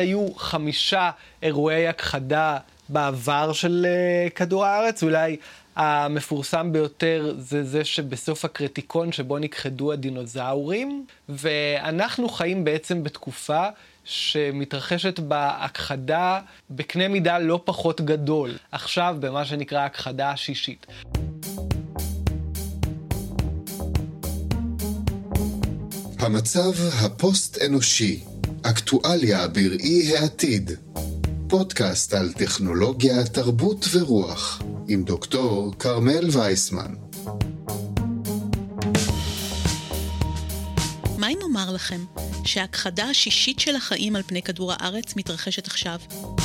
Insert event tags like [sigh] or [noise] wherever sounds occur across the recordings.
היו חמישה אירועי הכחדה בעבר של uh, כדור הארץ, אולי המפורסם ביותר זה זה שבסוף הקרטיקון שבו נכחדו הדינוזאורים, ואנחנו חיים בעצם בתקופה שמתרחשת בהכחדה בקנה מידה לא פחות גדול, עכשיו במה שנקרא הכחדה השישית. המצב הפוסט-אנושי, אקטואליה בראי העתיד. פודקאסט על טכנולוגיה, תרבות ורוח, עם דוקטור כרמל וייסמן. מה אם אומר לכם שההכחדה השישית של החיים על פני כדור הארץ מתרחשת עכשיו,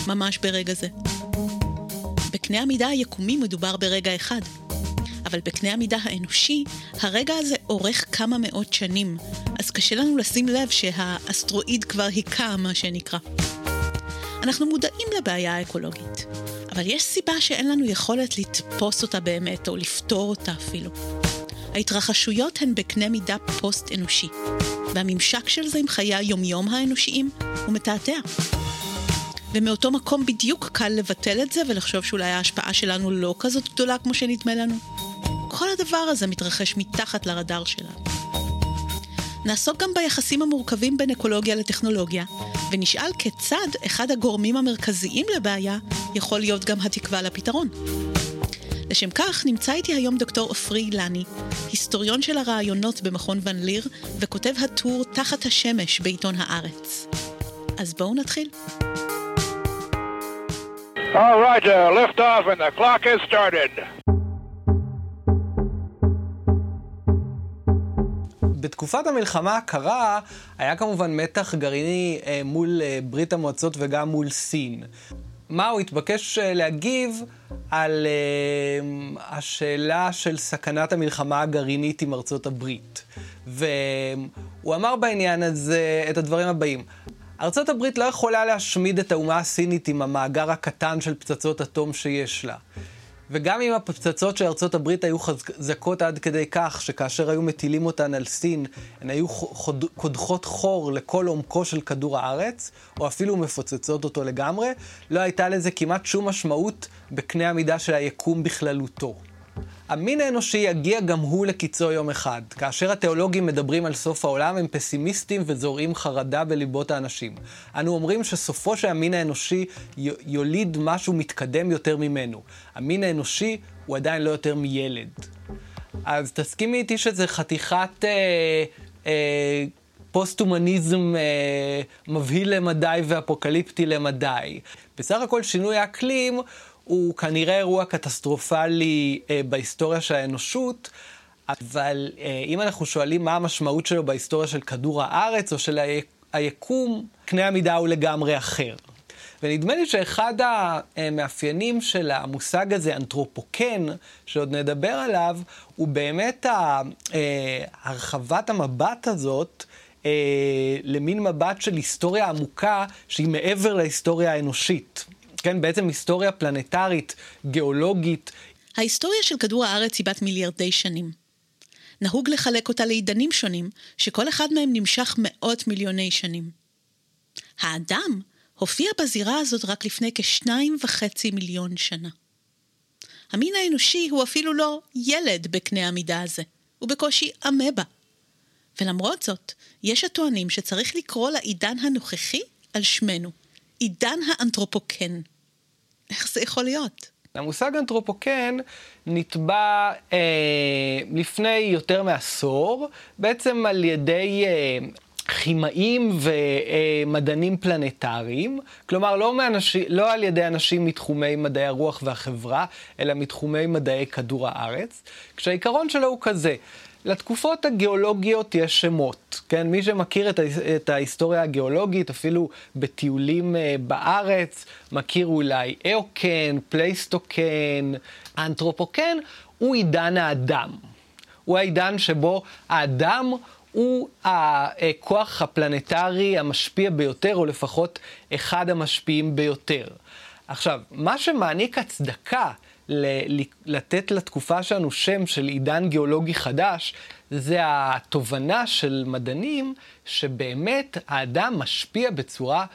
ממש ברגע זה? בקנה המידה היקומי מדובר ברגע אחד, אבל בקנה המידה האנושי, הרגע הזה אורך כמה מאות שנים, אז קשה לנו לשים לב שהאסטרואיד כבר היכה, מה שנקרא. אנחנו מודעים לבעיה האקולוגית, אבל יש סיבה שאין לנו יכולת לתפוס אותה באמת, או לפתור אותה אפילו. ההתרחשויות הן בקנה מידה פוסט-אנושי, והממשק של זה עם חיי היומיום האנושיים הוא מתעתע. ומאותו מקום בדיוק קל לבטל את זה ולחשוב שאולי ההשפעה שלנו לא כזאת גדולה כמו שנדמה לנו. כל הדבר הזה מתרחש מתחת לרדאר שלנו. נעסוק גם ביחסים המורכבים בין אקולוגיה לטכנולוגיה, ונשאל כיצד אחד הגורמים המרכזיים לבעיה יכול להיות גם התקווה לפתרון. לשם כך נמצא איתי היום דוקטור עופרי אילני, היסטוריון של הרעיונות במכון ון ליר, וכותב הטור תחת השמש בעיתון הארץ. אז בואו נתחיל. All right, uh, lift off and the clock has started. בתקופת המלחמה הקרה היה כמובן מתח גרעיני אה, מול אה, ברית המועצות וגם מול סין. מה הוא התבקש אה, להגיב על השאלה של סכנת המלחמה הגרעינית עם ארצות הברית. והוא אמר בעניין הזה את הדברים הבאים: ארצות הברית לא יכולה להשמיד את האומה הסינית עם המאגר הקטן של פצצות אטום שיש לה. וגם אם הפצצות של ארצות הברית היו חזקות עד כדי כך, שכאשר היו מטילים אותן על סין, הן היו קודחות חור לכל עומקו של כדור הארץ, או אפילו מפוצצות אותו לגמרי, לא הייתה לזה כמעט שום משמעות בקנה המידה של היקום בכללותו. המין האנושי יגיע גם הוא לקיצו יום אחד. כאשר התיאולוגים מדברים על סוף העולם, הם פסימיסטים וזורעים חרדה בליבות האנשים. אנו אומרים שסופו של המין האנושי יוליד משהו מתקדם יותר ממנו. המין האנושי הוא עדיין לא יותר מילד. אז תסכימי איתי שזה חתיכת אה, אה, פוסט-הומניזם אה, מבהיל למדי ואפוקליפטי למדי. בסך הכל שינוי האקלים הוא כנראה אירוע קטסטרופלי אה, בהיסטוריה של האנושות, אבל אה, אם אנחנו שואלים מה המשמעות שלו בהיסטוריה של כדור הארץ או של היקום, קנה המידה הוא לגמרי אחר. ונדמה לי שאחד המאפיינים של המושג הזה, אנתרופוקן, שעוד נדבר עליו, הוא באמת אה, הרחבת המבט הזאת אה, למין מבט של היסטוריה עמוקה שהיא מעבר להיסטוריה האנושית. כן, בעצם היסטוריה פלנטרית, גיאולוגית. ההיסטוריה של כדור הארץ היא בת מיליארדי שנים. נהוג לחלק אותה לעידנים שונים, שכל אחד מהם נמשך מאות מיליוני שנים. האדם הופיע בזירה הזאת רק לפני כשניים וחצי מיליון שנה. המין האנושי הוא אפילו לא ילד בקנה המידה הזה, הוא בקושי אמבה. ולמרות זאת, יש הטוענים שצריך לקרוא לעידן הנוכחי על שמנו, עידן האנתרופוקן. איך זה יכול להיות? המושג אנתרופוקן נתבע אה, לפני יותר מעשור, בעצם על ידי אה, כימאים ומדענים פלנטריים, כלומר לא, מאנשי, לא על ידי אנשים מתחומי מדעי הרוח והחברה, אלא מתחומי מדעי כדור הארץ, כשהעיקרון שלו הוא כזה, לתקופות הגיאולוגיות יש שמות, כן? מי שמכיר את, את ההיסטוריה הגיאולוגית, אפילו בטיולים אה, בארץ, מכיר אולי איאוקן, פלייסטוקן, אנתרופוקן, הוא עידן האדם. הוא העידן שבו האדם הוא הכוח הפלנטרי המשפיע ביותר, או לפחות אחד המשפיעים ביותר. עכשיו, מה שמעניק הצדקה לתת לתקופה שלנו שם של עידן גיאולוגי חדש, זה התובנה של מדענים שבאמת האדם משפיע בצורה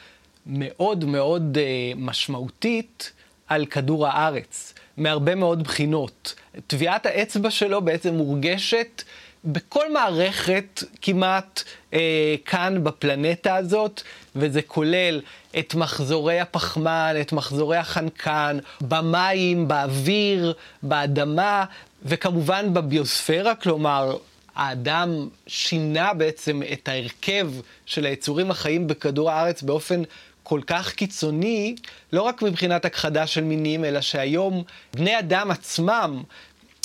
מאוד מאוד אה, משמעותית על כדור הארץ, מהרבה מאוד בחינות. טביעת האצבע שלו בעצם מורגשת בכל מערכת כמעט אה, כאן בפלנטה הזאת, וזה כולל את מחזורי הפחמן, את מחזורי החנקן, במים, באוויר, באדמה, וכמובן בביוספירה, כלומר, האדם שינה בעצם את ההרכב של היצורים החיים בכדור הארץ באופן כל כך קיצוני, לא רק מבחינת הכחדה של מינים, אלא שהיום בני אדם עצמם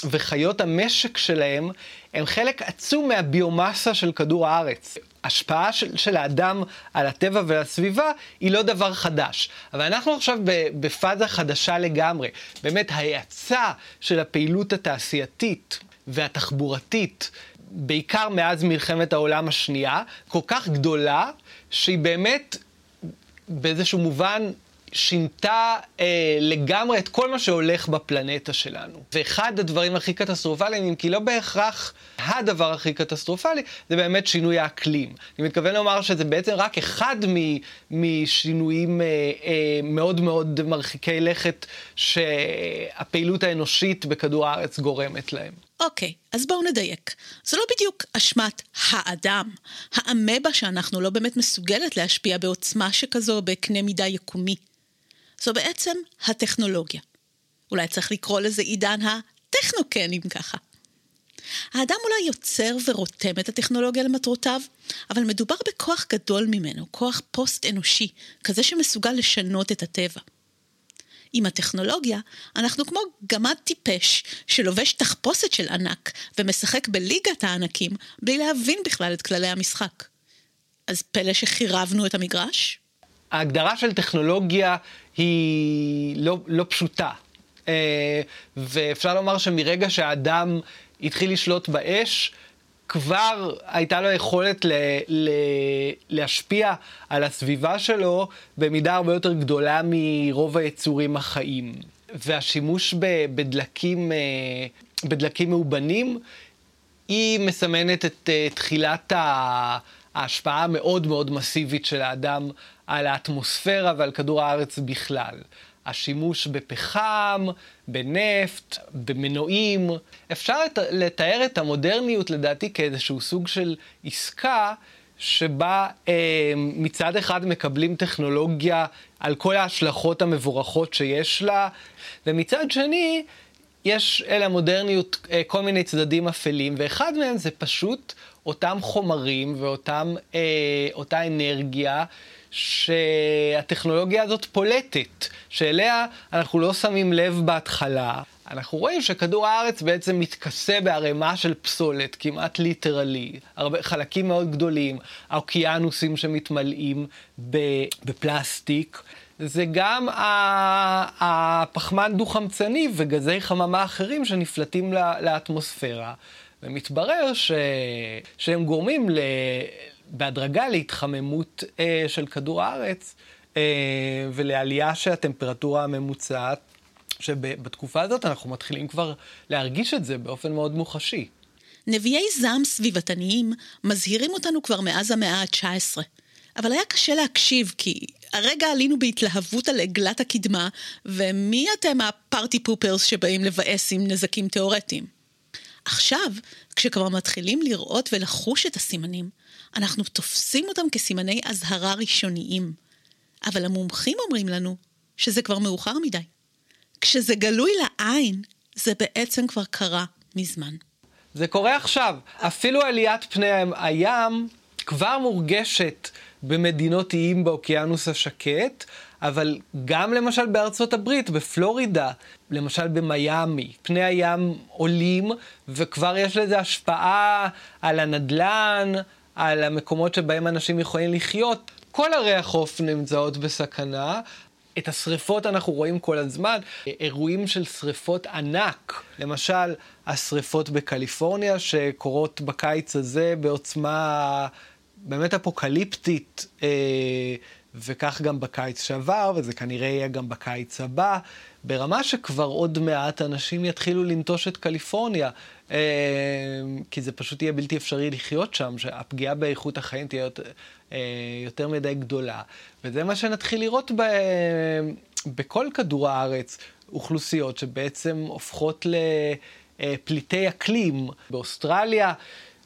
וחיות המשק שלהם הם חלק עצום מהביומאסה של כדור הארץ. השפעה של, של האדם על הטבע ולסביבה היא לא דבר חדש. אבל אנחנו עכשיו בפאזה חדשה לגמרי. באמת, ההאצה שהפעילות התעשייתית והתחבורתית, בעיקר מאז מלחמת העולם השנייה, כל כך גדולה, שהיא באמת באיזשהו מובן שינתה אה, לגמרי את כל מה שהולך בפלנטה שלנו. ואחד הדברים הכי קטסטרופליים, אם כי לא בהכרח הדבר הכי קטסטרופלי, זה באמת שינוי האקלים. אני מתכוון לומר שזה בעצם רק אחד משינויים אה, אה, מאוד מאוד מרחיקי לכת שהפעילות האנושית בכדור הארץ גורמת להם. אוקיי, okay, אז בואו נדייק. זה לא בדיוק אשמת האדם. האמבה שאנחנו לא באמת מסוגלת להשפיע בעוצמה שכזו בקנה מידה יקומי. זו בעצם הטכנולוגיה. אולי צריך לקרוא לזה עידן הטכנוקן, אם ככה. האדם אולי יוצר ורותם את הטכנולוגיה למטרותיו, אבל מדובר בכוח גדול ממנו, כוח פוסט-אנושי, כזה שמסוגל לשנות את הטבע. עם הטכנולוגיה, אנחנו כמו גמד טיפש שלובש תחפושת של ענק ומשחק בליגת הענקים בלי להבין בכלל את כללי המשחק. אז פלא שחירבנו את המגרש? ההגדרה של טכנולוגיה היא לא, לא פשוטה. אה, ואפשר לומר שמרגע שהאדם התחיל לשלוט באש, כבר הייתה לו יכולת ל, ל, להשפיע על הסביבה שלו במידה הרבה יותר גדולה מרוב היצורים החיים. והשימוש בדלקים, אה, בדלקים מאובנים, היא מסמנת את אה, תחילת ההשפעה המאוד מאוד מסיבית של האדם על האטמוספירה ועל כדור הארץ בכלל. השימוש בפחם, בנפט, במנועים. אפשר לתאר את המודרניות לדעתי כאיזשהו סוג של עסקה שבה אה, מצד אחד מקבלים טכנולוגיה על כל ההשלכות המבורכות שיש לה, ומצד שני יש אל המודרניות אה, כל מיני צדדים אפלים, ואחד מהם זה פשוט אותם חומרים ואותה אה, אנרגיה שהטכנולוגיה הזאת פולטת, שאליה אנחנו לא שמים לב בהתחלה. אנחנו רואים שכדור הארץ בעצם מתכסה בערימה של פסולת, כמעט ליטרלי, הרבה, חלקים מאוד גדולים, האוקיינוסים שמתמלאים בפלסטיק. זה גם הפחמן דו-חמצני וגזי חממה אחרים שנפלטים לאטמוספירה. ומתברר ש... שהם גורמים ל... בהדרגה להתחממות אה, של כדור הארץ אה, ולעלייה של הטמפרטורה הממוצעת, שבתקופה הזאת אנחנו מתחילים כבר להרגיש את זה באופן מאוד מוחשי. נביאי זעם סביבתניים מזהירים אותנו כבר מאז המאה ה-19. אבל היה קשה להקשיב, כי הרגע עלינו בהתלהבות על עגלת הקדמה, ומי אתם הפארטי פופרס שבאים לבאס עם נזקים תאורטיים? עכשיו, כשכבר מתחילים לראות ולחוש את הסימנים, אנחנו תופסים אותם כסימני אזהרה ראשוניים. אבל המומחים אומרים לנו שזה כבר מאוחר מדי. כשזה גלוי לעין, זה בעצם כבר קרה מזמן. זה קורה עכשיו. אפילו עליית פני הים כבר מורגשת במדינות איים באוקיינוס השקט, אבל גם למשל בארצות הברית, בפלורידה, למשל במיאמי, פני הים עולים, וכבר יש לזה השפעה על הנדלן, על המקומות שבהם אנשים יכולים לחיות. כל ערי החוף נמצאות בסכנה. את השריפות אנחנו רואים כל הזמן, אירועים של שריפות ענק, למשל השריפות בקליפורניה שקורות בקיץ הזה בעוצמה באמת אפוקליפטית, אה, וכך גם בקיץ שעבר, וזה כנראה יהיה גם בקיץ הבא, ברמה שכבר עוד מעט אנשים יתחילו לנטוש את קליפורניה, אה, כי זה פשוט יהיה בלתי אפשרי לחיות שם, שהפגיעה באיכות החיים תהיה יותר, אה, יותר מדי גדולה. וזה מה שנתחיל לראות ב, בכל כדור הארץ, אוכלוסיות שבעצם הופכות לפליטי אקלים. באוסטרליה,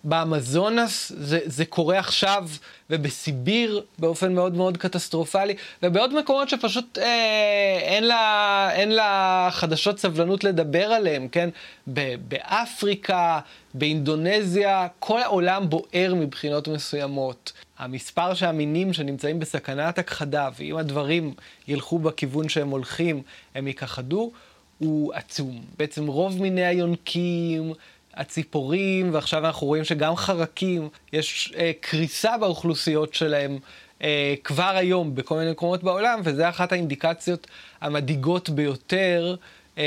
באמזונס זה, זה קורה עכשיו, ובסיביר באופן מאוד מאוד קטסטרופלי, ובעוד מקומות שפשוט אה, אין, לה, אין לה חדשות סבלנות לדבר עליהם, כן? ב, באפריקה, באינדונזיה, כל העולם בוער מבחינות מסוימות. המספר של המינים שנמצאים בסכנת הכחדה, ואם הדברים ילכו בכיוון שהם הולכים, הם ייכחדו, הוא עצום. בעצם רוב מיני היונקים, הציפורים, ועכשיו אנחנו רואים שגם חרקים, יש אה, קריסה באוכלוסיות שלהם אה, כבר היום בכל מיני מקומות בעולם, וזה אחת האינדיקציות המדאיגות ביותר אה,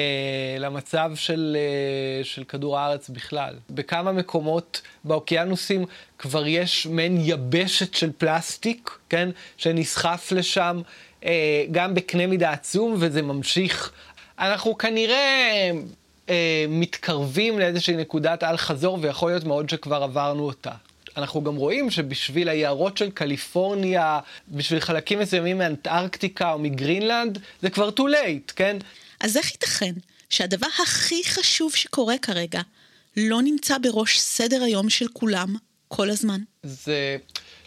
למצב של, אה, של כדור הארץ בכלל. בכמה מקומות באוקיינוסים כבר יש מעין יבשת של פלסטיק, כן, שנסחף לשם אה, גם בקנה מידה עצום, וזה ממשיך. אנחנו כנראה... אה, מתקרבים לאיזושהי נקודת אל-חזור, ויכול להיות מאוד שכבר עברנו אותה. אנחנו גם רואים שבשביל היערות של קליפורניה, בשביל חלקים מסוימים מאנטארקטיקה או מגרינלנד, זה כבר too late, כן? אז איך ייתכן שהדבר הכי חשוב שקורה כרגע לא נמצא בראש סדר היום של כולם כל הזמן? זה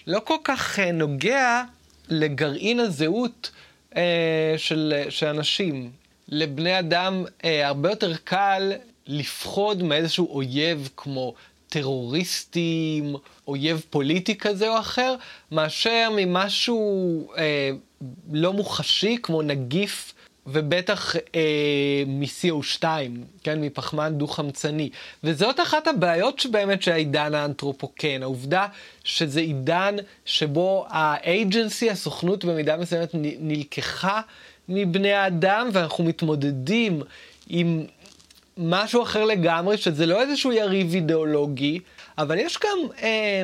לא כל כך אה, נוגע לגרעין הזהות אה, של, של אנשים. לבני אדם אה, הרבה יותר קל לפחוד מאיזשהו אויב כמו טרוריסטים, אויב פוליטי כזה או אחר, מאשר ממשהו אה, לא מוחשי כמו נגיף ובטח אה, מ-CO2, כן, מפחמן דו-חמצני. וזאת אחת הבעיות שבאמת של העידן האנתרופוקן, העובדה שזה עידן שבו האג'נסי, הסוכנות במידה מסוימת נלקחה מבני האדם, ואנחנו מתמודדים עם משהו אחר לגמרי, שזה לא איזשהו יריב אידיאולוגי, אבל יש גם אה,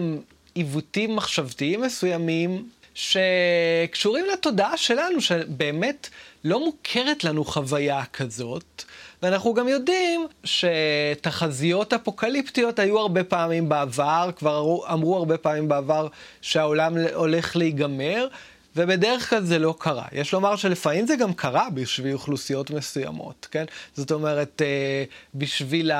עיוותים מחשבתיים מסוימים שקשורים לתודעה שלנו, שבאמת לא מוכרת לנו חוויה כזאת. ואנחנו גם יודעים שתחזיות אפוקליפטיות היו הרבה פעמים בעבר, כבר אמרו, הרבה פעמים בעבר שהעולם הולך להיגמר, ובדרך כלל זה לא קרה. יש לומר שלפעמים זה גם קרה בשביל אוכלוסיות מסוימות, כן? זאת אומרת, אה, בשביל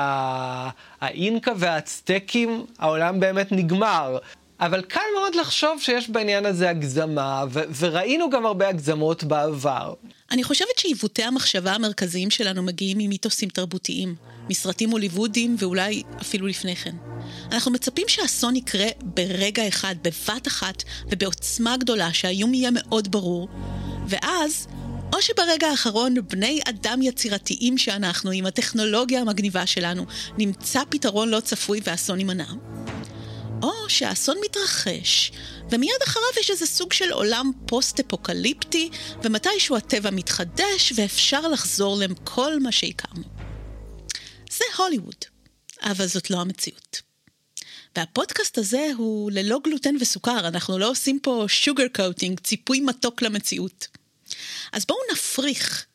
האינקה והאצטקים העולם באמת נגמר. אבל קל מאוד לחשוב שיש בעניין הזה הגזמה, ו- וראינו גם הרבה הגזמות בעבר. אני חושבת שעיוותי המחשבה המרכזיים שלנו מגיעים ממיתוסים תרבותיים, מסרטים הוליוודיים ואולי אפילו לפני כן. אנחנו מצפים שאסון יקרה ברגע אחד, בבת אחת ובעוצמה גדולה, שהאיום יהיה מאוד ברור, ואז או שברגע האחרון בני אדם יצירתיים שאנחנו, עם הטכנולוגיה המגניבה שלנו, נמצא פתרון לא צפוי והאסון יימנע, או שהאסון מתרחש, ומיד אחריו יש איזה סוג של עולם פוסט-אפוקליפטי, ומתישהו הטבע מתחדש ואפשר לחזור לכל מה שהכרנו. זה הוליווד, אבל זאת לא המציאות. והפודקאסט הזה הוא ללא גלוטן וסוכר, אנחנו לא עושים פה שוגר קוטינג, ציפוי מתוק למציאות. אז בואו נפריך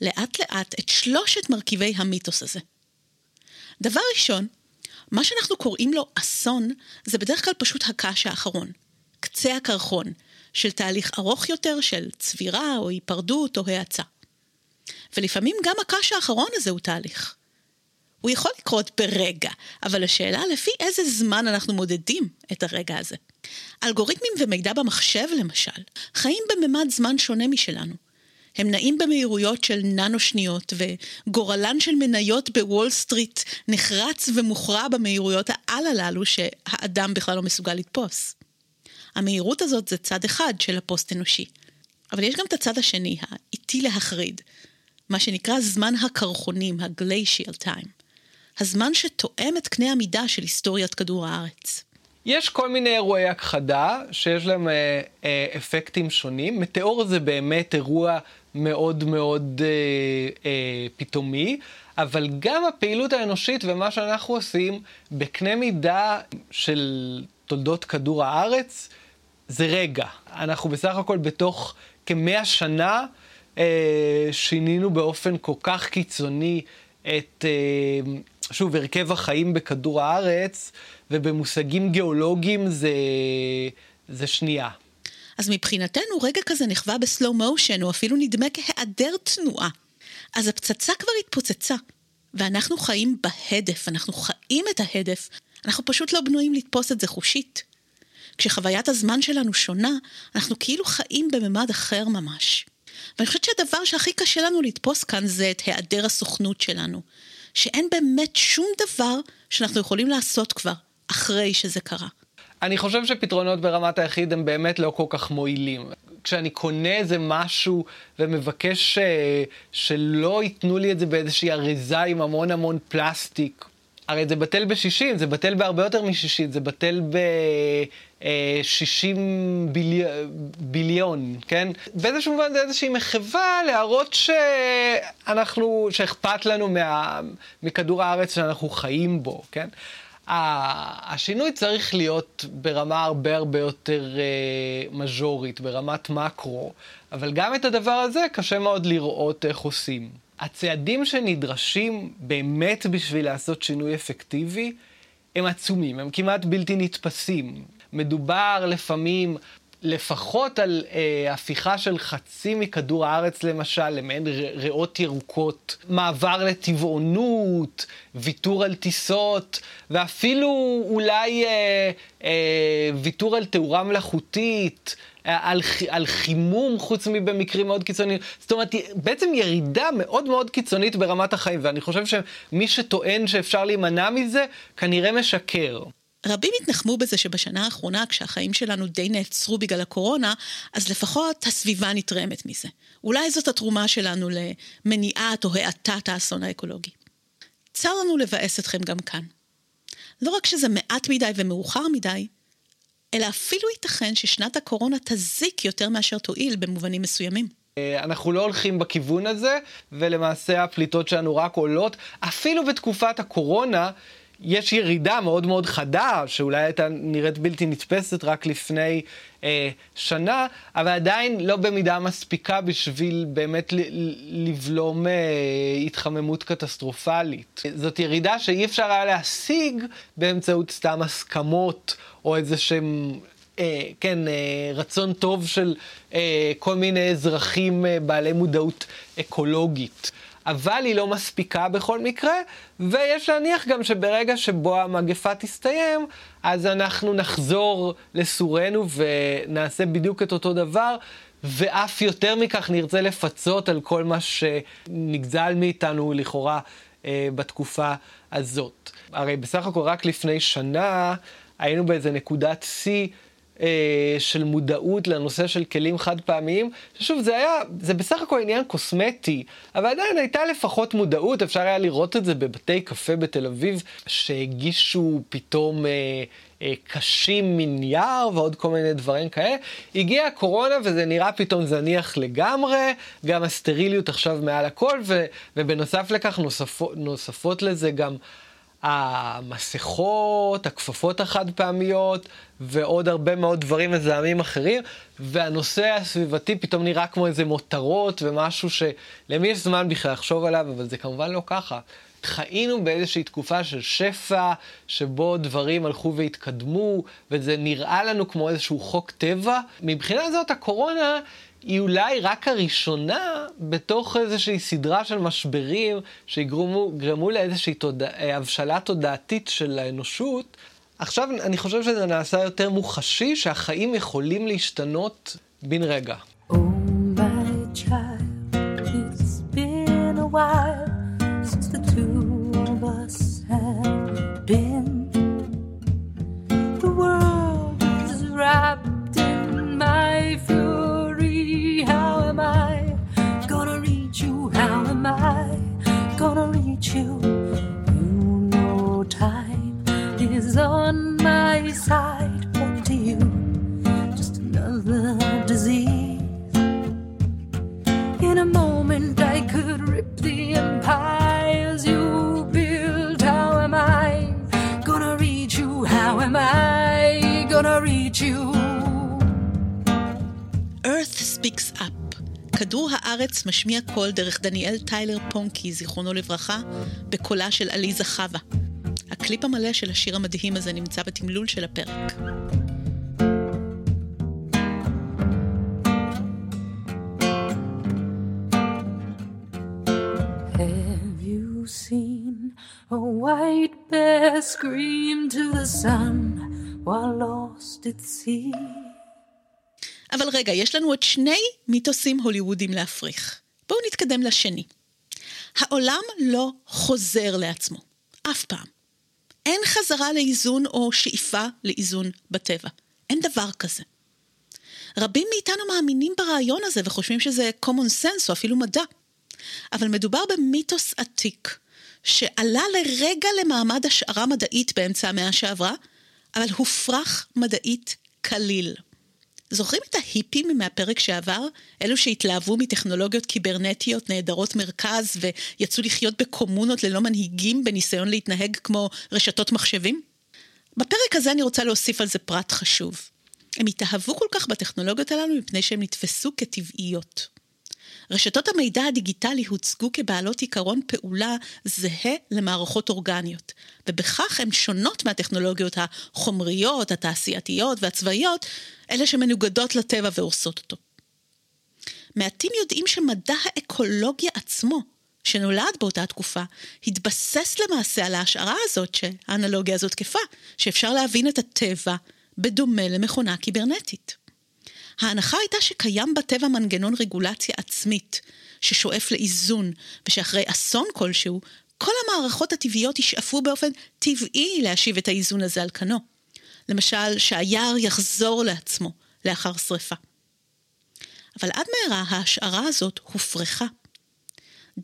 לאט לאט את שלושת מרכיבי המיתוס הזה. דבר ראשון, מה שאנחנו קוראים לו אסון, זה בדרך כלל פשוט הקש האחרון, קצה הקרחון, של תהליך ארוך יותר של צבירה או היפרדות או האצה. ולפעמים גם הקש האחרון הזה הוא תהליך. הוא יכול לקרות ברגע, אבל השאלה לפי איזה זמן אנחנו מודדים את הרגע הזה. אלגוריתמים ומידע במחשב, למשל, חיים בממד זמן שונה משלנו. הם נעים במהירויות של ננו שניות, וגורלן של מניות בוול סטריט נחרץ ומוכרע במהירויות העל הללו שהאדם בכלל לא מסוגל לתפוס. המהירות הזאת זה צד אחד של הפוסט אנושי. אבל יש גם את הצד השני, האיטי להחריד, מה שנקרא זמן הקרחונים, ה-glacial time. הזמן שתואם את קנה המידה של היסטוריית כדור הארץ. יש כל מיני אירועי הכחדה שיש להם אה, אה, אפקטים שונים. מטאור זה באמת אירוע מאוד מאוד אה, אה, פתאומי, אבל גם הפעילות האנושית ומה שאנחנו עושים בקנה מידה של תולדות כדור הארץ, זה רגע. אנחנו בסך הכל בתוך כמאה שנה אה, שינינו באופן כל כך קיצוני את, אה, שוב, הרכב החיים בכדור הארץ, ובמושגים גיאולוגיים זה, זה שנייה. אז מבחינתנו רגע כזה נכווה בסלואו מושן, או אפילו נדמה כהיעדר תנועה. אז הפצצה כבר התפוצצה, ואנחנו חיים בהדף, אנחנו חיים את ההדף, אנחנו פשוט לא בנויים לתפוס את זה חושית. כשחוויית הזמן שלנו שונה, אנחנו כאילו חיים בממד אחר ממש. ואני חושבת שהדבר שהכי קשה לנו לתפוס כאן זה את היעדר הסוכנות שלנו. שאין באמת שום דבר שאנחנו יכולים לעשות כבר, אחרי שזה קרה. אני חושב שפתרונות ברמת היחיד הם באמת לא כל כך מועילים. כשאני קונה איזה משהו ומבקש ש... אה, שלא ייתנו לי את זה באיזושהי אריזה עם המון המון פלסטיק, הרי זה בטל בשישים, זה בטל בהרבה יותר משישים, זה בטל ב-60 בילי... ביליון, כן? באיזשהו מובן זה איזושהי מחווה להראות שאנחנו, שאכפת לנו מה... מכדור הארץ שאנחנו חיים בו, כן? השינוי צריך להיות ברמה הרבה הרבה יותר uh, מז'ורית, ברמת מקרו, אבל גם את הדבר הזה קשה מאוד לראות איך עושים. הצעדים שנדרשים באמת בשביל לעשות שינוי אפקטיבי הם עצומים, הם כמעט בלתי נתפסים. מדובר לפעמים לפחות על אה, הפיכה של חצי מכדור הארץ למשל למעין ריאות ירוקות, מעבר לטבעונות, ויתור על טיסות, ואפילו אולי אה, אה, ויתור על תאורה מלאכותית, על, על חימום, חוץ מבמקרים מאוד קיצוניים. זאת אומרת, בעצם ירידה מאוד מאוד קיצונית ברמת החיים, ואני חושב שמי שטוען שאפשר להימנע מזה, כנראה משקר. רבים התנחמו בזה שבשנה האחרונה, כשהחיים שלנו די נעצרו בגלל הקורונה, אז לפחות הסביבה נתרמת מזה. אולי זאת התרומה שלנו למניעת או האטת האסון האקולוגי. צר לנו לבאס אתכם גם כאן. לא רק שזה מעט מדי ומאוחר מדי, אלא אפילו ייתכן ששנת הקורונה תזיק יותר מאשר תועיל במובנים מסוימים. אה, אנחנו לא הולכים בכיוון הזה, ולמעשה הפליטות שלנו רק עולות. אפילו בתקופת הקורונה, יש ירידה מאוד מאוד חדה, שאולי הייתה נראית בלתי נתפסת רק לפני אה, שנה, אבל עדיין לא במידה מספיקה בשביל באמת לבלום אה, התחממות קטסטרופלית. זאת ירידה שאי אפשר היה להשיג באמצעות סתם הסכמות או איזה שהם... אה, כן, אה, רצון טוב של אה, כל מיני אזרחים אה, בעלי מודעות אקולוגית. אבל היא לא מספיקה בכל מקרה, ויש להניח גם שברגע שבו המגפה תסתיים, אז אנחנו נחזור לסורנו ונעשה בדיוק את אותו דבר. ואף יותר מכך נרצה לפצות על כל מה שנגזל מאיתנו לכאורה אה, בתקופה הזאת. הרי בסך הכל רק לפני שנה היינו באיזה נקודת שיא אה, של מודעות לנושא של כלים חד פעמיים, ששוב, זה היה, זה בסך הכל עניין קוסמטי, אבל עדיין הייתה לפחות מודעות, אפשר היה לראות את זה בבתי קפה בתל אביב, שהגישו פתאום... אה, אה, קשים מנייר ועוד כל מיני דברים כאלה. הגיעה הקורונה וזה נראה פתאום זניח לגמרי, גם הסטריליות עכשיו מעל הכל, ו, ובנוסף לכך נוספות, נוספות לזה גם המסכות, הכפפות החד פעמיות ועוד הרבה מאוד דברים מזהמים אחרים, והנושא הסביבתי פתאום נראה כמו איזה מותרות ומשהו שלמי יש זמן בכלל לחשוב עליו, אבל זה כמובן לא ככה. חיינו באיזושהי תקופה של שפע, שבו דברים הלכו והתקדמו, וזה נראה לנו כמו איזשהו חוק טבע. מבחינה זאת הקורונה היא אולי רק הראשונה בתוך איזושהי סדרה של משברים שיגרמו לאיזושהי תודע, אה, הבשלה תודעתית של האנושות. עכשיו אני חושב שזה נעשה יותר מוחשי, שהחיים יכולים להשתנות בן רגע. Oh, my child, it's been a while suicide point to you. Just another disease. In a moment, I could rip the empires you built. How am I gonna reach you? How am I gonna reach you? Earth speaks up. כדור הארץ משמיע קול דרך דניאל טיילר פונקי, זיכרונו לברכה, בקולה של עליזה חווה. הקליפ המלא של השיר המדהים הזה נמצא בתמלול של הפרק. Have you seen a white bear scream to the sun while lost at sea? אבל רגע, יש לנו עוד שני מיתוסים הוליוודים להפריך. בואו נתקדם לשני. העולם לא חוזר לעצמו, אף פעם. אין חזרה לאיזון או שאיפה לאיזון בטבע. אין דבר כזה. רבים מאיתנו מאמינים ברעיון הזה וחושבים שזה common sense או אפילו מדע. אבל מדובר במיתוס עתיק, שעלה לרגע למעמד השערה מדעית באמצע המאה שעברה, אבל הופרך מדעית כליל. זוכרים את ההיפים מהפרק שעבר? אלו שהתלהבו מטכנולוגיות קיברנטיות נהדרות מרכז ויצאו לחיות בקומונות ללא מנהיגים בניסיון להתנהג כמו רשתות מחשבים? בפרק הזה אני רוצה להוסיף על זה פרט חשוב. הם התאהבו כל כך בטכנולוגיות הללו מפני שהם נתפסו כטבעיות. רשתות המידע הדיגיטלי הוצגו כבעלות עיקרון פעולה זהה למערכות אורגניות, ובכך הן שונות מהטכנולוגיות החומריות, התעשייתיות והצבאיות, אלה שמנוגדות לטבע והורסות אותו. מעטים יודעים שמדע האקולוגיה עצמו, שנולד באותה תקופה, התבסס למעשה על ההשערה הזאת, שהאנלוגיה הזאת תקפה, שאפשר להבין את הטבע בדומה למכונה קיברנטית. ההנחה הייתה שקיים בטבע מנגנון רגולציה עצמית, ששואף לאיזון, ושאחרי אסון כלשהו, כל המערכות הטבעיות ישאפו באופן טבעי להשיב את האיזון הזה על כנו. למשל, שהיער יחזור לעצמו לאחר שרפה. אבל עד מהרה ההשערה הזאת הופרכה.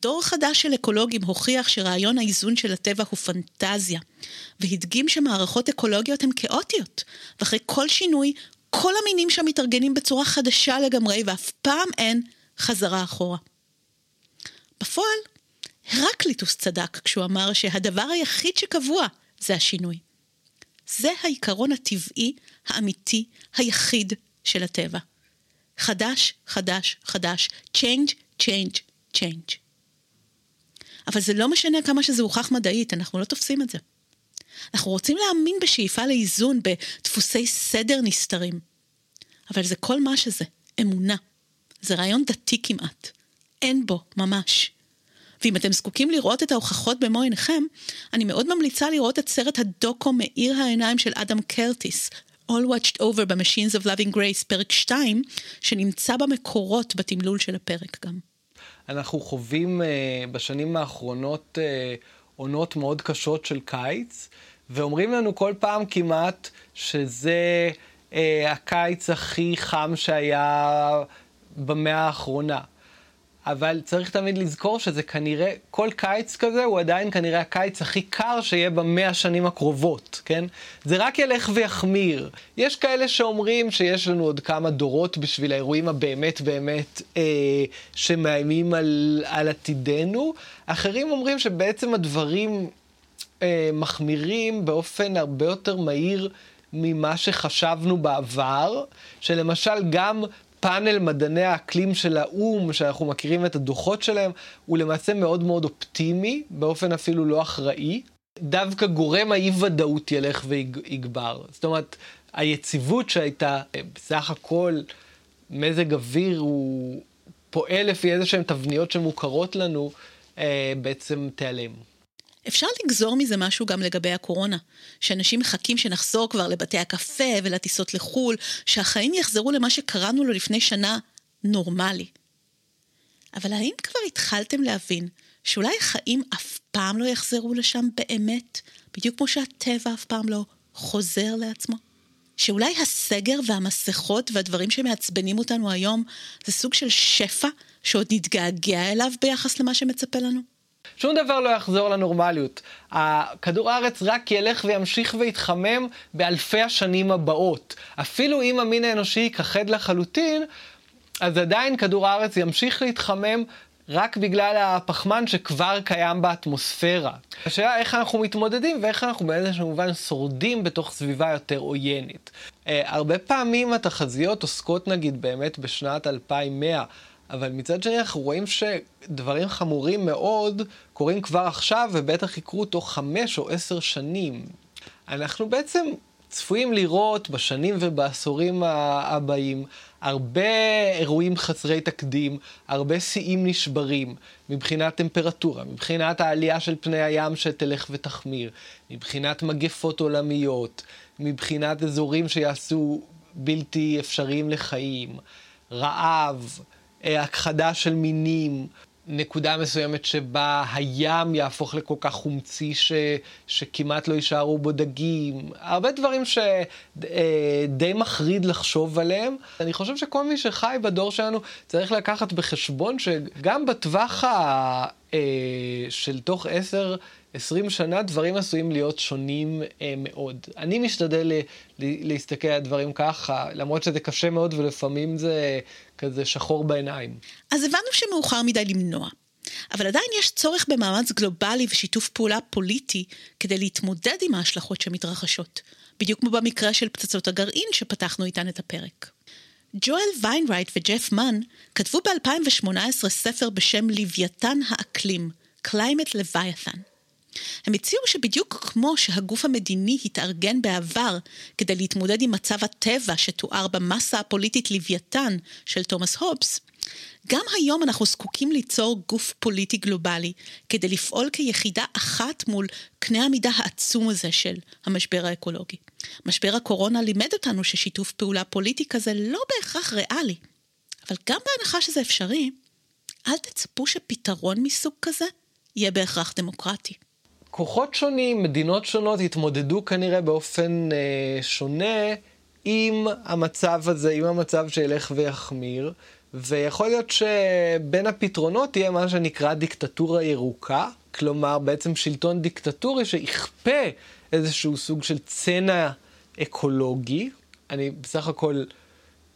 דור חדש של אקולוגים הוכיח שרעיון האיזון של הטבע הוא פנטזיה, והדגים שמערכות אקולוגיות הן כאוטיות, ואחרי כל שינוי כל המינים שם מתארגנים בצורה חדשה לגמרי, ואף פעם אין חזרה אחורה. בפועל, הרקליטוס צדק כשהוא אמר שהדבר היחיד שקבוע זה השינוי. זה העיקרון הטבעי, האמיתי, היחיד של הטבע. חדש, חדש, חדש. change, change, change. אבל זה לא משנה כמה שזה הוכח מדעית, אנחנו לא תופסים את זה. אנחנו רוצים להאמין בשאיפה לאיזון, בדפוסי סדר נסתרים. אבל זה כל מה שזה, אמונה. זה רעיון דתי כמעט. אין בו, ממש. ואם אתם זקוקים לראות את ההוכחות במו עיניכם, אני מאוד ממליצה לראות את סרט הדוקו מאיר העיניים של אדם קרטיס, All Watched Over ב-Machines of Loving Grace, פרק 2, שנמצא במקורות בתמלול של הפרק גם. אנחנו חווים uh, בשנים האחרונות uh, עונות מאוד קשות של קיץ, ואומרים לנו כל פעם כמעט שזה uh, הקיץ הכי חם שהיה במאה האחרונה. אבל צריך תמיד לזכור שזה כנראה, כל קיץ כזה הוא עדיין כנראה הקיץ הכי קר שיהיה במאה השנים הקרובות, כן? זה רק ילך ויחמיר. יש כאלה שאומרים שיש לנו עוד כמה דורות בשביל האירועים הבאמת באמת אה, שמאיימים על, על עתידנו. אחרים אומרים שבעצם הדברים אה, מחמירים באופן הרבה יותר מהיר ממה שחשבנו בעבר, שלמשל גם פאנל מדעני האקלים של האו"ם, שאנחנו מכירים את הדוחות שלהם, הוא למעשה מאוד מאוד אופטימי, באופן אפילו לא אחראי. דווקא גורם האי-ודאות ילך ויגבר. זאת אומרת, היציבות שהייתה, בסך הכל, מזג אוויר הוא פועל לפי איזה שהן תבניות שמוכרות לנו, אה, בעצם תיעלם. אפשר לגזור מזה משהו גם לגבי הקורונה, שאנשים מחכים שנחזור כבר לבתי הקפה ולטיסות לחו"ל, שהחיים יחזרו למה שקראנו לו לפני שנה נורמלי. אבל האם כבר התחלתם להבין שאולי החיים אף פעם לא יחזרו לשם באמת, בדיוק כמו שהטבע אף פעם לא חוזר לעצמו? שאולי הסגר והמסכות והדברים שמעצבנים אותנו היום זה סוג של שפע שעוד נתגעגע אליו ביחס למה שמצפה לנו? שום דבר לא יחזור לנורמליות. כדור הארץ רק ילך וימשיך ויתחמם באלפי השנים הבאות. אפילו אם המין האנושי ייכחד לחלוטין, אז עדיין כדור הארץ ימשיך להתחמם רק בגלל הפחמן שכבר קיים באטמוספירה. השאלה איך אנחנו מתמודדים ואיך אנחנו באיזשהו מובן שורדים בתוך סביבה יותר עוינת. Uh, הרבה פעמים התחזיות עוסקות נגיד באמת בשנת 2100, אבל מצד שני אנחנו רואים שדברים חמורים מאוד קורים כבר עכשיו, ובטח יקרו תוך חמש או עשר שנים. אנחנו בעצם צפויים לראות בשנים ובעשורים הבאים הרבה אירועים חסרי תקדים, הרבה שיאים נשברים מבחינת טמפרטורה, מבחינת העלייה של פני הים שתלך ותחמיר, מבחינת מגפות עולמיות, מבחינת אזורים שיעשו בלתי אפשריים לחיים, רעב, הכחדה של מינים, נקודה מסוימת שבה הים יהפוך לכל כך חומצי ש, שכמעט לא יישארו בו דגים, הרבה דברים שדי אה, מחריד לחשוב עליהם. אני חושב שכל מי שחי בדור שלנו צריך לקחת בחשבון שגם בטווח ה... אה, של תוך עשר... 20 שנה דברים עשויים להיות שונים אה, מאוד. אני משתדל ל, ל, להסתכל על דברים ככה, למרות שזה קשה מאוד ולפעמים זה כזה שחור בעיניים. אז הבנו שמאוחר מדי למנוע. אבל עדיין יש צורך במאמץ גלובלי ושיתוף פעולה פוליטי כדי להתמודד עם ההשלכות שמתרחשות, בדיוק כמו במקרה של פצצות הגרעין שפתחנו איתן את הפרק. ג'ואל ויינרייט וג'ף מן כתבו ב-2018 ספר בשם לוויתן האקלים, Climate Leviathan. הם הציעו שבדיוק כמו שהגוף המדיני התארגן בעבר כדי להתמודד עם מצב הטבע שתואר במסה הפוליטית לוויתן של תומאס הובס, גם היום אנחנו זקוקים ליצור גוף פוליטי גלובלי כדי לפעול כיחידה אחת מול קנה המידה העצום הזה של המשבר האקולוגי. משבר הקורונה לימד אותנו ששיתוף פעולה פוליטי כזה לא בהכרח ריאלי, אבל גם בהנחה שזה אפשרי, אל תצפו שפתרון מסוג כזה יהיה בהכרח דמוקרטי. כוחות שונים, מדינות שונות, התמודדו כנראה באופן אה, שונה עם המצב הזה, עם המצב שילך ויחמיר, ויכול להיות שבין הפתרונות תהיה מה שנקרא דיקטטורה ירוקה, כלומר בעצם שלטון דיקטטורי שיכפה איזשהו סוג של צנע אקולוגי. אני בסך הכל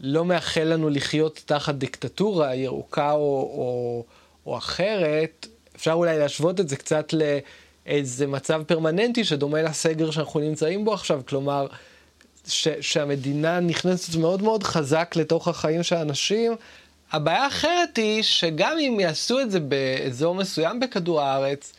לא מאחל לנו לחיות תחת דיקטטורה ירוקה או, או, או אחרת. אפשר אולי להשוות את זה קצת ל... איזה מצב פרמננטי שדומה לסגר שאנחנו נמצאים בו עכשיו, כלומר, ש, שהמדינה נכנסת מאוד מאוד חזק לתוך החיים של האנשים. הבעיה האחרת היא שגם אם יעשו את זה באזור מסוים בכדור הארץ,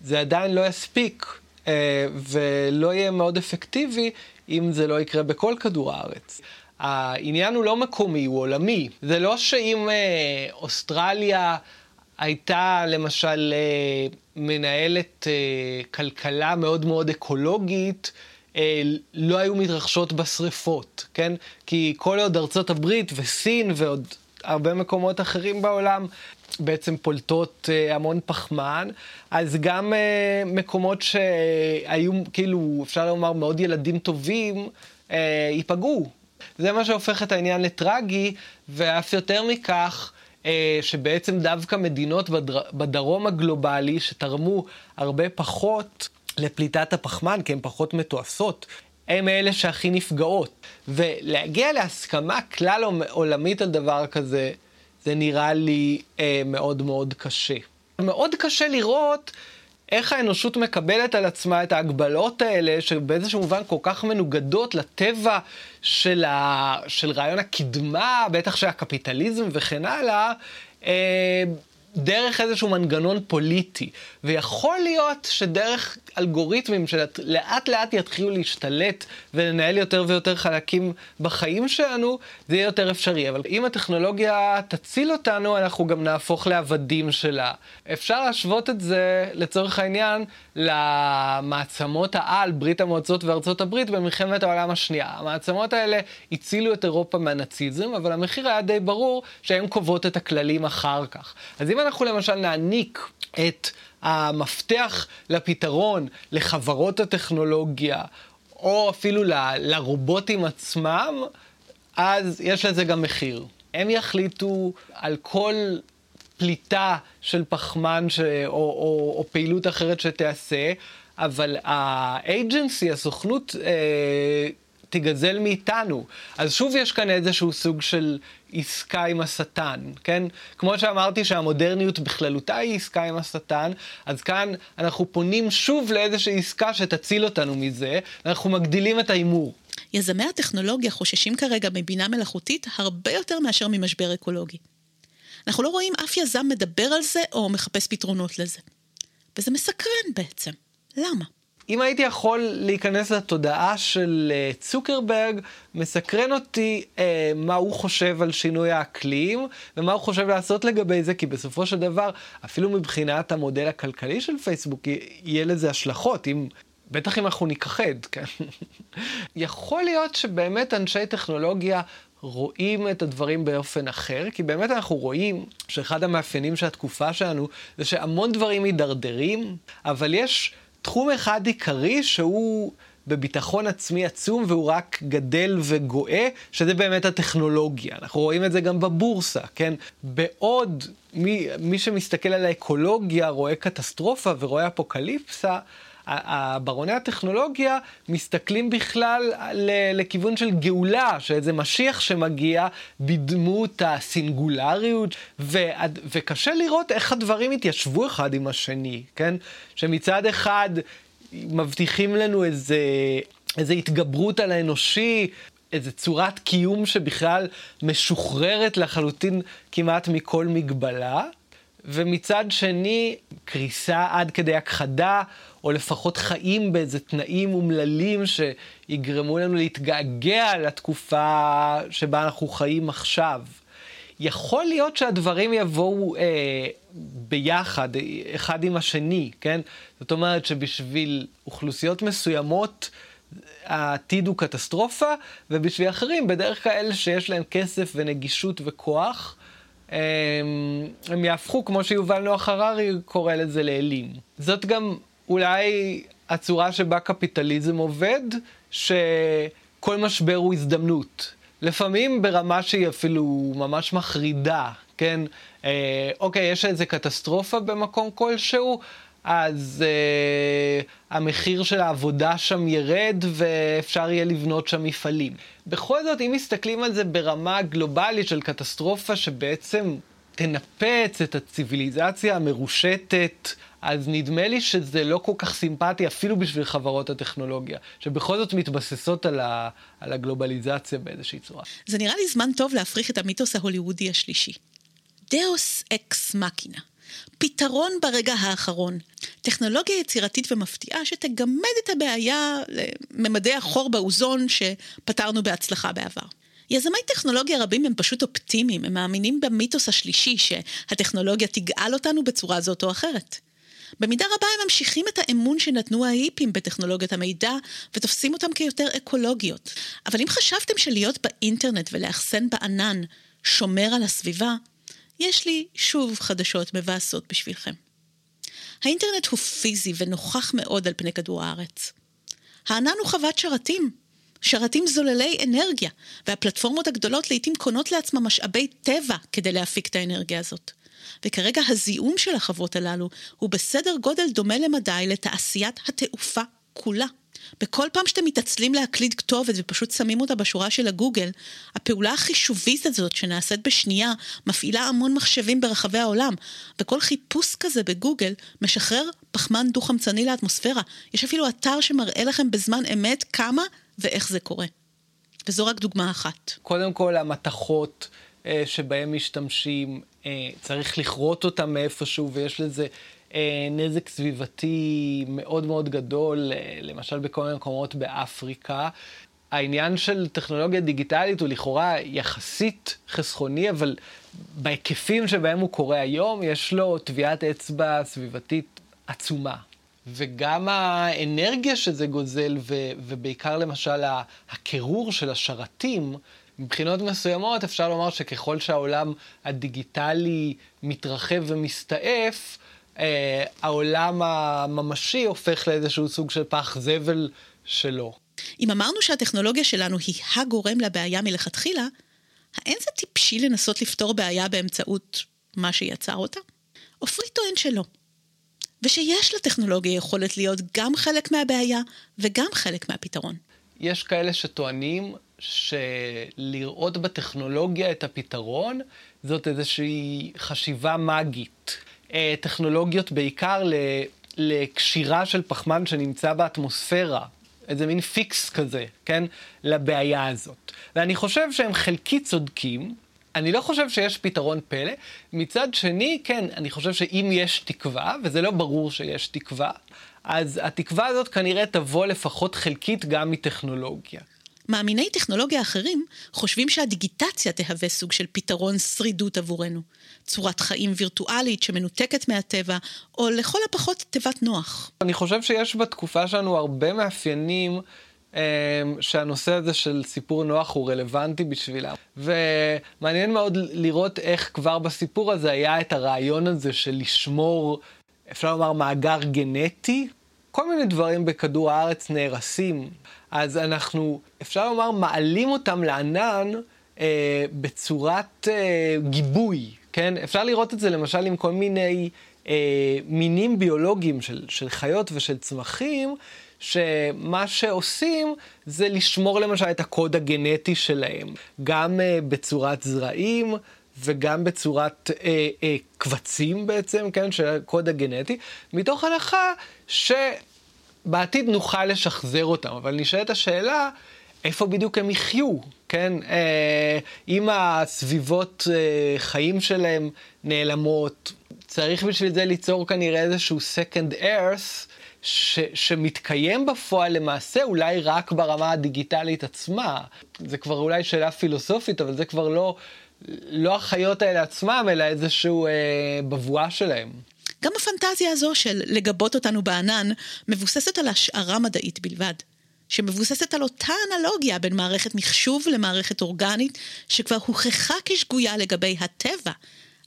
זה עדיין לא יספיק אה, ולא יהיה מאוד אפקטיבי אם זה לא יקרה בכל כדור הארץ. העניין הוא לא מקומי, הוא עולמי. זה לא שאם אה, אוסטרליה הייתה למשל אה, מנהלת אה, כלכלה מאוד מאוד אקולוגית, אה, לא היו מתרחשות בשריפות, כן? כי כל עוד ארצות הברית וסין ועוד הרבה מקומות אחרים בעולם בעצם פולטות המון פחמן, אז גם מקומות שהיו כאילו, אפשר לומר, מאוד ילדים טובים, ייפגעו. זה מה שהופך את העניין לטרגי, ואף יותר מכך, אה, שבעצם דווקא מדינות בדר... בדרום הגלובלי שתרמו הרבה פחות לפליטת הפחמן, כי הן פחות מתועשות, הן אלה שהכי נפגעות. ולהגיע להסכמה כלל עולמית על דבר כזה, זה נראה לי אה, מאוד מאוד קשה. מאוד קשה לראות איך האנושות מקבלת על עצמה את ההגבלות האלה, שבאיזשהו מובן כל כך מנוגדות לטבע של, ה... של רעיון הקדמה, בטח של הקפיטליזם וכן הלאה, אה, דרך איזשהו מנגנון פוליטי. ויכול להיות שדרך אלגוריתמים שלאט לאט יתחילו להשתלט ולנהל יותר ויותר חלקים בחיים שלנו, זה יהיה יותר אפשרי. אבל אם הטכנולוגיה תציל אותנו, אנחנו גם נהפוך לעבדים שלה. אפשר להשוות את זה, לצורך העניין, למעצמות העל, ברית המועצות וארצות הברית, במלחמת העולם השנייה. המעצמות האלה הצילו את אירופה מהנאציזם, אבל המחיר היה די ברור שהן קובעות את הכללים אחר כך. אז אם אנחנו למשל נעניק את המפתח לפתרון לחברות הטכנולוגיה, או אפילו ל, לרובוטים עצמם, אז יש לזה גם מחיר. הם יחליטו על כל פליטה של פחמן ש... או, או, או פעילות אחרת שתיעשה, אבל האג'נסי, הסוכנות, אה, תיגזל מאיתנו. אז שוב יש כאן איזשהו סוג של עסקה עם השטן, כן? כמו שאמרתי שהמודרניות בכללותה היא עסקה עם השטן, אז כאן אנחנו פונים שוב לאיזושהי עסקה שתציל אותנו מזה, ואנחנו מגדילים את ההימור. יזמי הטכנולוגיה חוששים כרגע מבינה מלאכותית הרבה יותר מאשר ממשבר אקולוגי. אנחנו לא רואים אף יזם מדבר על זה או מחפש פתרונות לזה. וזה מסקרן בעצם. למה? אם הייתי יכול להיכנס לתודעה של אה, צוקרברג, מסקרן אותי אה, מה הוא חושב על שינוי האקלים, ומה הוא חושב לעשות לגבי זה, כי בסופו של דבר, אפילו מבחינת המודל הכלכלי של פייסבוק, יהיה לזה השלכות, אם... בטח אם אנחנו נכחד, [laughs] כן? יכול להיות שבאמת אנשי טכנולוגיה רואים את הדברים באופן אחר, כי באמת אנחנו רואים שאחד המאפיינים של התקופה שלנו זה שהמון דברים מידרדרים, אבל יש תחום אחד עיקרי שהוא בביטחון עצמי עצום והוא רק גדל וגואה, שזה באמת הטכנולוגיה. אנחנו רואים את זה גם בבורסה, כן? בעוד מי, מי שמסתכל על האקולוגיה רואה קטסטרופה ורואה אפוקליפסה, ברוני הטכנולוגיה מסתכלים בכלל לכיוון של גאולה, של איזה משיח שמגיע בדמות הסינגולריות, ו, וקשה לראות איך הדברים התיישבו אחד עם השני, כן? שמצד אחד מבטיחים לנו איזה, איזה התגברות על האנושי, איזה צורת קיום שבכלל משוחררת לחלוטין כמעט מכל מגבלה, ומצד שני, קריסה עד כדי הכחדה, או לפחות חיים באיזה תנאים אומללים שיגרמו לנו להתגעגע לתקופה שבה אנחנו חיים עכשיו. יכול להיות שהדברים יבואו אה, ביחד, אחד עם השני, כן? זאת אומרת שבשביל אוכלוסיות מסוימות העתיד הוא קטסטרופה, ובשביל אחרים, בדרך כלל אלה שיש להם כסף ונגישות וכוח, הם, הם יהפכו, כמו שיובל נוח הררי קורא לזה, לאלים. זאת גם אולי הצורה שבה קפיטליזם עובד, שכל משבר הוא הזדמנות. לפעמים ברמה שהיא אפילו ממש מחרידה, כן? אה, אוקיי, יש איזה קטסטרופה במקום כלשהו, אז אה, המחיר של העבודה שם ירד ואפשר יהיה לבנות שם מפעלים. בכל זאת, אם מסתכלים על זה ברמה גלובלית של קטסטרופה שבעצם תנפץ את הציוויליזציה המרושטת, אז נדמה לי שזה לא כל כך סימפטי אפילו בשביל חברות הטכנולוגיה, שבכל זאת מתבססות על, ה, על הגלובליזציה באיזושהי צורה. זה נראה לי זמן טוב להפריך את המיתוס ההוליוודי השלישי. דאוס אקס מקינה. פתרון ברגע האחרון. טכנולוגיה יצירתית ומפתיעה שתגמד את הבעיה לממדי החור באוזון שפתרנו בהצלחה בעבר. יזמי טכנולוגיה רבים הם פשוט אופטימיים, הם מאמינים במיתוס השלישי שהטכנולוגיה תגאל אותנו בצורה זאת או אחרת. במידה רבה הם ממשיכים את האמון שנתנו ההיפים בטכנולוגיות המידע ותופסים אותם כיותר אקולוגיות. אבל אם חשבתם שלהיות באינטרנט ולאחסן בענן שומר על הסביבה, יש לי שוב חדשות מבאסות בשבילכם. האינטרנט הוא פיזי ונוכח מאוד על פני כדור הארץ. הענן הוא חוות שרתים, שרתים זוללי אנרגיה, והפלטפורמות הגדולות לעיתים קונות לעצמם משאבי טבע כדי להפיק את האנרגיה הזאת. וכרגע הזיהום של החוות הללו הוא בסדר גודל דומה למדי לתעשיית התעופה כולה. בכל פעם שאתם מתעצלים להקליד כתובת ופשוט שמים אותה בשורה של הגוגל, הפעולה החישובית הזאת שנעשית בשנייה מפעילה המון מחשבים ברחבי העולם, וכל חיפוש כזה בגוגל משחרר פחמן דו-חמצני לאטמוספירה. יש אפילו אתר שמראה לכם בזמן אמת כמה ואיך זה קורה. וזו רק דוגמה אחת. קודם כל, המתכות אה, שבהם משתמשים, אה, צריך לכרות אותם מאיפשהו, ויש לזה אה, נזק סביבתי מאוד מאוד גדול, אה, למשל בכל מיני מקומות באפריקה. העניין של טכנולוגיה דיגיטלית הוא לכאורה יחסית חסכוני, אבל בהיקפים שבהם הוא קורה היום, יש לו טביעת אצבע סביבתית עצומה. וגם האנרגיה שזה גוזל, ו- ובעיקר למשל הקירור של השרתים, מבחינות מסוימות אפשר לומר שככל שהעולם הדיגיטלי מתרחב ומסתעף, אה, העולם הממשי הופך לאיזשהו סוג של פח זבל שלו. אם אמרנו שהטכנולוגיה שלנו היא הגורם לבעיה מלכתחילה, האין זה טיפשי לנסות לפתור בעיה באמצעות מה שיצר אותה? עופרי טוען שלא. ושיש לטכנולוגיה יכולת להיות גם חלק מהבעיה וגם חלק מהפתרון. יש כאלה שטוענים שלראות בטכנולוגיה את הפתרון זאת איזושהי חשיבה מגית. אה, טכנולוגיות בעיקר לקשירה של פחמן שנמצא באטמוספירה, איזה מין פיקס כזה, כן? לבעיה הזאת. ואני חושב שהם חלקית צודקים, אני לא חושב שיש פתרון פלא. מצד שני, כן, אני חושב שאם יש תקווה, וזה לא ברור שיש תקווה, אז התקווה הזאת כנראה תבוא לפחות חלקית גם מטכנולוגיה. מאמיני טכנולוגיה אחרים חושבים שהדיגיטציה תהווה סוג של פתרון שרידות עבורנו. צורת חיים וירטואלית שמנותקת מהטבע, או לכל הפחות תיבת נוח. אני חושב שיש בתקופה שלנו הרבה מאפיינים שהנושא הזה של סיפור נוח הוא רלוונטי בשבילם. ומעניין מאוד לראות איך כבר בסיפור הזה היה את הרעיון הזה של לשמור, אפשר לומר, מאגר גנטי. כל מיני דברים בכדור הארץ נהרסים. אז אנחנו, אפשר לומר, מעלים אותם לענן אה, בצורת אה, גיבוי, כן? אפשר לראות את זה למשל עם כל מיני אה, מינים ביולוגיים של, של חיות ושל צמחים, שמה שעושים זה לשמור למשל את הקוד הגנטי שלהם, גם אה, בצורת זרעים. וגם בצורת אה, אה, קבצים בעצם, כן, של הקוד הגנטי, מתוך הנחה שבעתיד נוכל לשחזר אותם. אבל נשאלת השאלה, איפה בדיוק הם יחיו, כן? אה, אם הסביבות אה, חיים שלהם נעלמות, צריך בשביל זה ליצור כנראה איזשהו second earth. ש, שמתקיים בפועל למעשה אולי רק ברמה הדיגיטלית עצמה. זה כבר אולי שאלה פילוסופית, אבל זה כבר לא, לא החיות האלה עצמם, אלא איזשהו אה, בבואה שלהם. גם הפנטזיה הזו של לגבות אותנו בענן מבוססת על השערה מדעית בלבד. שמבוססת על אותה אנלוגיה בין מערכת מחשוב למערכת אורגנית, שכבר הוכחה כשגויה לגבי הטבע,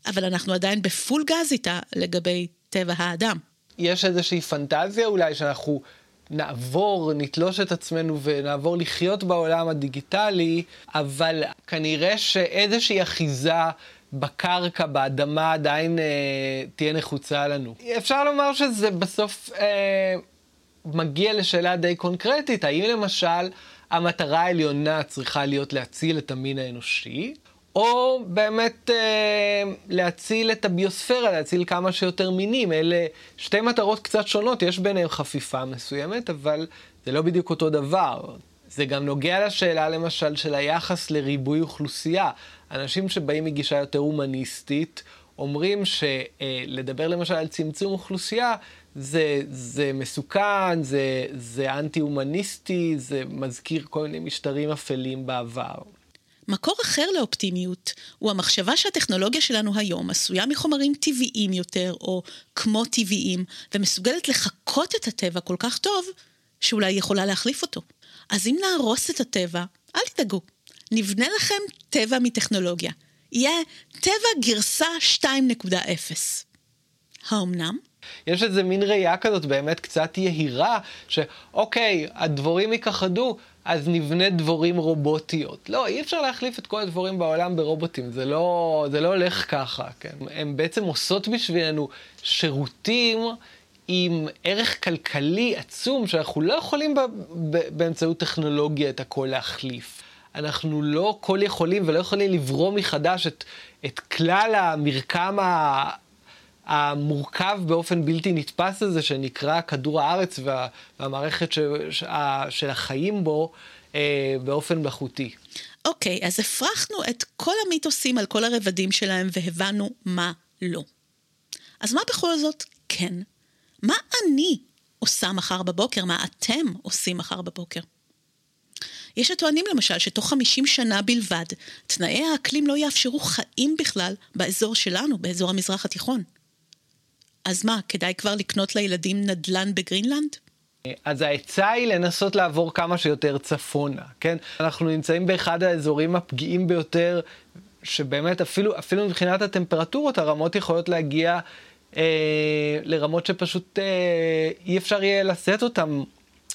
אבל אנחנו עדיין בפול גז איתה לגבי טבע האדם. יש איזושהי פנטזיה אולי שאנחנו נעבור, נתלוש את עצמנו ונעבור לחיות בעולם הדיגיטלי, אבל כנראה שאיזושהי אחיזה בקרקע, באדמה, עדיין אה, תהיה נחוצה לנו. אפשר לומר שזה בסוף אה, מגיע לשאלה די קונקרטית, האם למשל המטרה העליונה צריכה להיות להציל את המין האנושי, או באמת אה, להציל את הביוספירה, להציל כמה שיותר מינים. אלה שתי מטרות קצת שונות, יש ביניהן חפיפה מסוימת, אבל זה לא בדיוק אותו דבר. זה גם נוגע לשאלה למשל של היחס לריבוי אוכלוסייה. אנשים שבאים מגישה יותר הומניסטית, אומרים שלדבר למשל על צמצום אוכלוסייה, זה, זה מסוכן, זה, זה אנטי-הומניסטי, זה מזכיר כל מיני משטרים אפלים בעבר. מקור אחר לאופטימיות הוא המחשבה שהטכנולוגיה שלנו היום עשויה מחומרים טבעיים יותר, או כמו טבעיים, ומסוגלת לחקות את הטבע כל כך טוב, שאולי היא יכולה להחליף אותו. אז אם נהרוס את הטבע, אל תדאגו, נבנה לכם טבע מטכנולוגיה. יהיה טבע גרסה 2.0. האמנם? יש איזה מין ראייה כזאת באמת קצת יהירה, שאוקיי, הדבורים ייכחדו, אז נבנה דבורים רובוטיות. לא, אי אפשר להחליף את כל הדבורים בעולם ברובוטים, זה לא, זה לא הולך ככה, כן? הן בעצם עושות בשבילנו שירותים עם ערך כלכלי עצום, שאנחנו לא יכולים באמצעות טכנולוגיה את הכל להחליף. אנחנו לא כל יכולים ולא יכולים לברוא מחדש את, את כלל המרקם. המורכב באופן בלתי נתפס הזה שנקרא כדור הארץ וה, והמערכת ש, ש, של החיים בו אה, באופן מלאכותי. אוקיי, okay, אז הפרחנו את כל המיתוסים על כל הרבדים שלהם והבנו מה לא. אז מה בכל זאת כן? מה אני עושה מחר בבוקר? מה אתם עושים מחר בבוקר? יש הטוענים למשל שתוך 50 שנה בלבד, תנאי האקלים לא יאפשרו חיים בכלל באזור שלנו, באזור המזרח התיכון. אז מה, כדאי כבר לקנות לילדים נדל"ן בגרינלנד? אז העצה היא לנסות לעבור כמה שיותר צפונה, כן? אנחנו נמצאים באחד האזורים הפגיעים ביותר, שבאמת אפילו, אפילו מבחינת הטמפרטורות, הרמות יכולות להגיע אה, לרמות שפשוט אה, אי אפשר יהיה לשאת אותן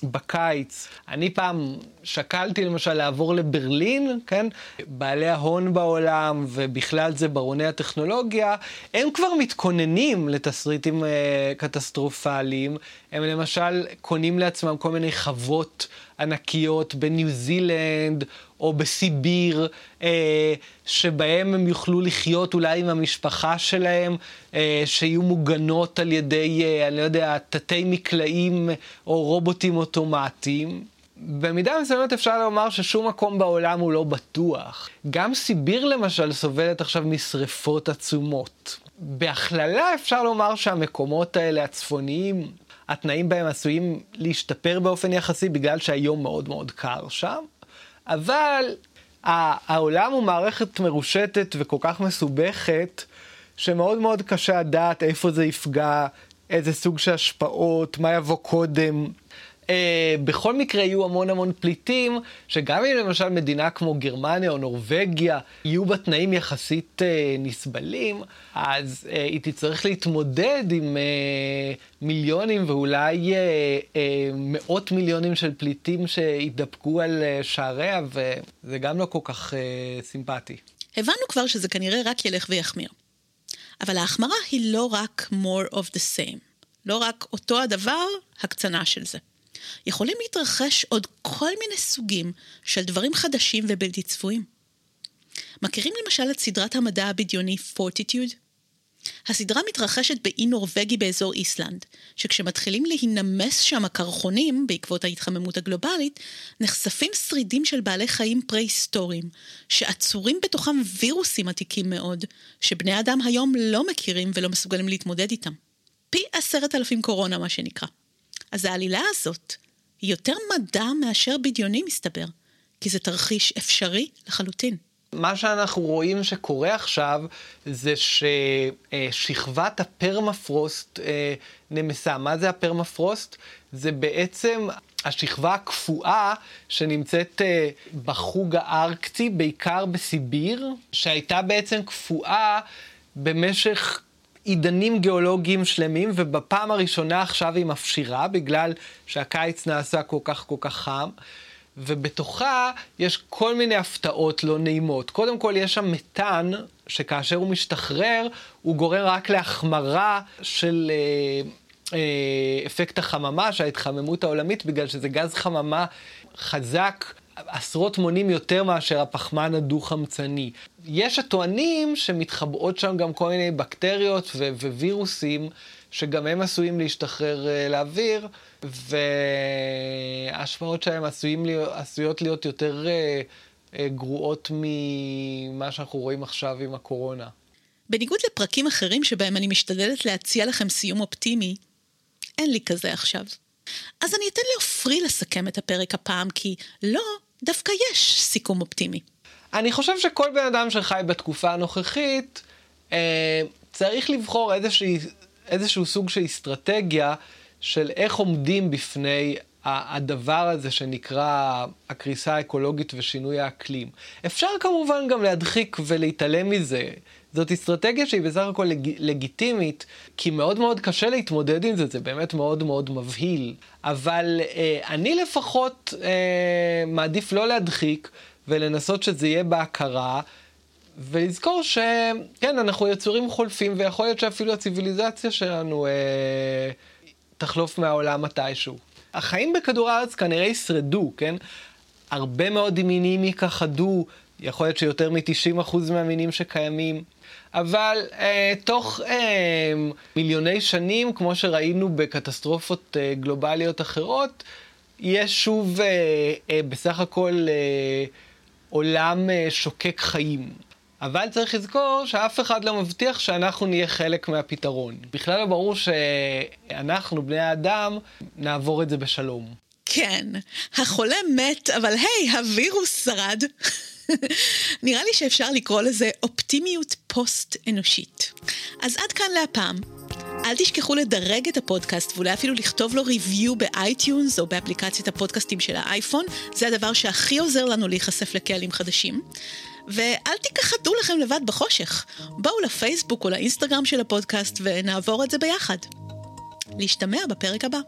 בקיץ. אני פעם שקלתי למשל לעבור לברלין, כן? בעלי ההון בעולם, ובכלל זה ברוני הטכנולוגיה, הם כבר מתכוננים לתסריטים אה, קטסטרופליים. הם למשל קונים לעצמם כל מיני חוות ענקיות בניו זילנד או בסיביר, אה, שבהם הם יוכלו לחיות אולי עם המשפחה שלהם, אה, שיהיו מוגנות על ידי, אה, אני לא יודע, תתי מקלעים או רובוטים אוטומטיים. במידה מסוימת אפשר לומר ששום מקום בעולם הוא לא בטוח. גם סיביר למשל סובלת עכשיו משרפות עצומות. בהכללה אפשר לומר שהמקומות האלה הצפוניים, התנאים בהם עשויים להשתפר באופן יחסי בגלל שהיום מאוד מאוד קר שם, אבל העולם הוא מערכת מרושתת וכל כך מסובכת, שמאוד מאוד קשה לדעת איפה זה יפגע, איזה סוג של השפעות, מה יבוא קודם. Uh, בכל מקרה יהיו המון המון פליטים, שגם אם למשל מדינה כמו גרמניה או נורבגיה יהיו בה תנאים יחסית uh, נסבלים, אז uh, היא תצטרך להתמודד עם uh, מיליונים ואולי uh, uh, מאות מיליונים של פליטים שיתדפקו על uh, שעריה, וזה גם לא כל כך uh, סימפטי. הבנו כבר שזה כנראה רק ילך ויחמיר. אבל ההחמרה היא לא רק more of the same. לא רק אותו הדבר, הקצנה של זה. יכולים להתרחש עוד כל מיני סוגים של דברים חדשים ובלתי צפויים. מכירים למשל את סדרת המדע הבדיוני Fortitude? הסדרה מתרחשת באי נורבגי באזור איסלנד, שכשמתחילים להינמס שם הקרחונים בעקבות ההתחממות הגלובלית, נחשפים שרידים של בעלי חיים פרה-היסטוריים, שעצורים בתוכם וירוסים עתיקים מאוד, שבני אדם היום לא מכירים ולא מסוגלים להתמודד איתם. פי עשרת אלפים קורונה, מה שנקרא. אז העלילה הזאת היא יותר מדע מאשר בדיוני, מסתבר, כי זה תרחיש אפשרי לחלוטין. מה שאנחנו רואים שקורה עכשיו זה ששכבת הפרמפרוסט אה, נמסה. מה זה הפרמפרוסט? זה בעצם השכבה הקפואה שנמצאת אה, בחוג הארקטי, בעיקר בסיביר, שהייתה בעצם קפואה במשך עידנים גיאולוגיים שלמים, ובפעם הראשונה עכשיו היא מפשירה, בגלל שהקיץ נעשה כל כך כל כך חם. ובתוכה יש כל מיני הפתעות לא נעימות. קודם כל, יש שם מתאן, שכאשר הוא משתחרר, הוא גורם רק להחמרה של אה, אה, אפקט החממה, של ההתחממות העולמית, בגלל שזה גז חממה חזק. עשרות מונים יותר מאשר הפחמן הדו-חמצני. יש הטוענים שמתחבאות שם גם כל מיני בקטריות ו- ווירוסים, שגם הם עשויים להשתחרר uh, לאוויר, וההשפעות שלהם להיות, עשויות להיות יותר uh, uh, גרועות ממה שאנחנו רואים עכשיו עם הקורונה. בניגוד לפרקים אחרים שבהם אני משתדלת להציע לכם סיום אופטימי, אין לי כזה עכשיו. אז אני אתן לעופרי לסכם את הפרק הפעם, כי לא, דווקא יש סיכום אופטימי. אני חושב שכל בן אדם שחי בתקופה הנוכחית, אה, צריך לבחור איזושהי, איזשהו סוג של אסטרטגיה של איך עומדים בפני הדבר הזה שנקרא הקריסה האקולוגית ושינוי האקלים. אפשר כמובן גם להדחיק ולהתעלם מזה. זאת אסטרטגיה שהיא בסך הכל לג... לגיטימית, כי מאוד מאוד קשה להתמודד עם זה, זה באמת מאוד מאוד מבהיל. אבל אה, אני לפחות אה, מעדיף לא להדחיק ולנסות שזה יהיה בהכרה. ולזכור שכן, אנחנו יצורים חולפים, ויכול להיות שאפילו הציוויליזציה שלנו אה, תחלוף מהעולם מתישהו. החיים בכדור הארץ כנראה ישרדו, כן? הרבה מאוד מינים ייכחדו, יכול להיות שיותר מ-90% מהמינים שקיימים, אבל אה, תוך אה, מיליוני שנים, כמו שראינו בקטסטרופות אה, גלובליות אחרות, יהיה שוב אה, אה, בסך הכל אה, עולם אה, שוקק חיים. אבל צריך לזכור שאף אחד לא מבטיח שאנחנו נהיה חלק מהפתרון. בכלל לא ברור שאנחנו, בני האדם, נעבור את זה בשלום. כן, החולה מת, אבל היי, הווירוס שרד. [laughs] נראה לי שאפשר לקרוא לזה אופטימיות פוסט-אנושית. אז עד כאן להפעם. אל תשכחו לדרג את הפודקאסט ואולי אפילו לכתוב לו review ב iTunes או באפליקציית הפודקאסטים של האייפון, זה הדבר שהכי עוזר לנו להיחשף לקהלים חדשים. ואל תיכחדו לכם לבד בחושך. בואו לפייסבוק או לאינסטגרם של הפודקאסט ונעבור את זה ביחד. להשתמע בפרק הבא.